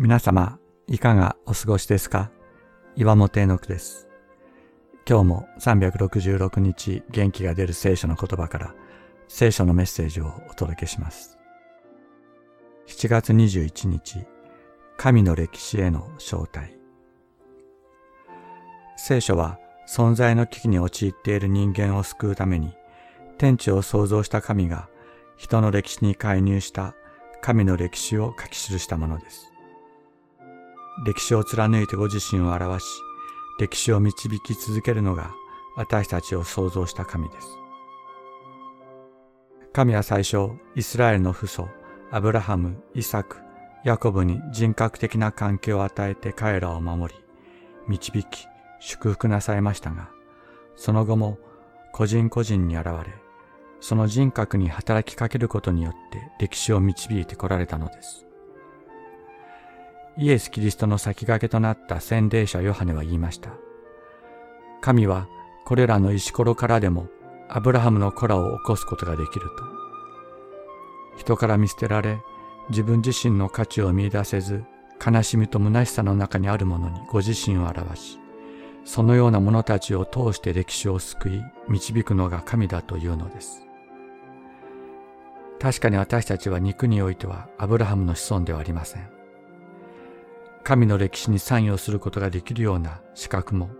皆様、いかがお過ごしですか？岩本絵の句です。今日も366日元気が出る聖書の言葉から聖書のメッセージをお届けします。7月21日、神の歴史への招待。聖書は存在の危機に陥っている人間を救うために天地を創造した神が人の歴史に介入した神の歴史を書き記したものです。歴史を貫いてご自身を表し、歴史を導き続けるのが私たちを創造した神です。神は最初、イスラエルの父祖、アブラハム、イサク、ヤコブに人格的な関係を与えて彼らを守り、導き、祝福なさいましたが、その後も個人個人に現れ、その人格に働きかけることによって歴史を導いてこられたのです。イエス・キリストの先駆けとなった洗礼者ヨハネは言いました。神はこれらの石ころからでもアブラハムの子らを起こすことができると。人から見捨てられ、自分自身の価値を見出せず、悲しみと虚しさの中にあるものにご自身を表し、そのような者たちを通して歴史を救い、導くのが神だというのです。確かに私たちは肉においてはアブラハムの子孫ではありません。神の歴史に参与することができるような資格も、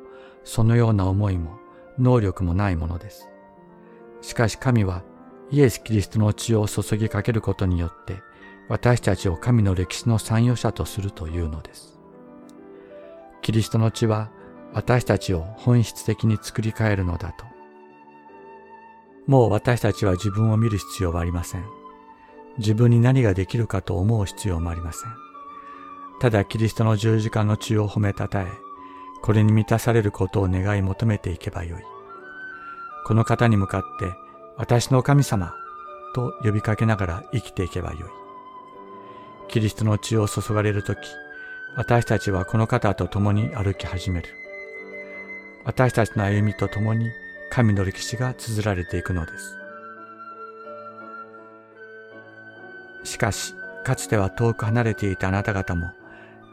そのような思いも、能力もないものです。しかし神はイエス・キリストの血を注ぎかけることによって、私たちを神の歴史の参与者とするというのです。キリストの血は私たちを本質的に作り変えるのだと。もう私たちは自分を見る必要はありません。自分に何ができるかと思う必要もありません。ただキリストの十字架の血を褒めたたえ、これに満たされることを願い求めていけばよい。この方に向かって、私の神様と呼びかけながら生きていけばよい。キリストの血を注がれるとき、私たちはこの方と共に歩き始める。私たちの歩みと共に神の歴史が綴られていくのです。しかし、かつては遠く離れていたあなた方も、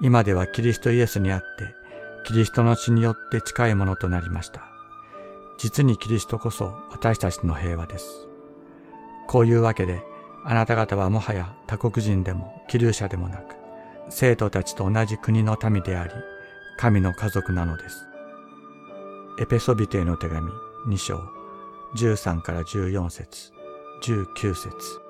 今ではキリストイエスにあって、キリストの血によって近いものとなりました。実にキリストこそ私たちの平和です。こういうわけで、あなた方はもはや他国人でも気流者でもなく、生徒たちと同じ国の民であり、神の家族なのです。エペソビテへの手紙2章13から14節19節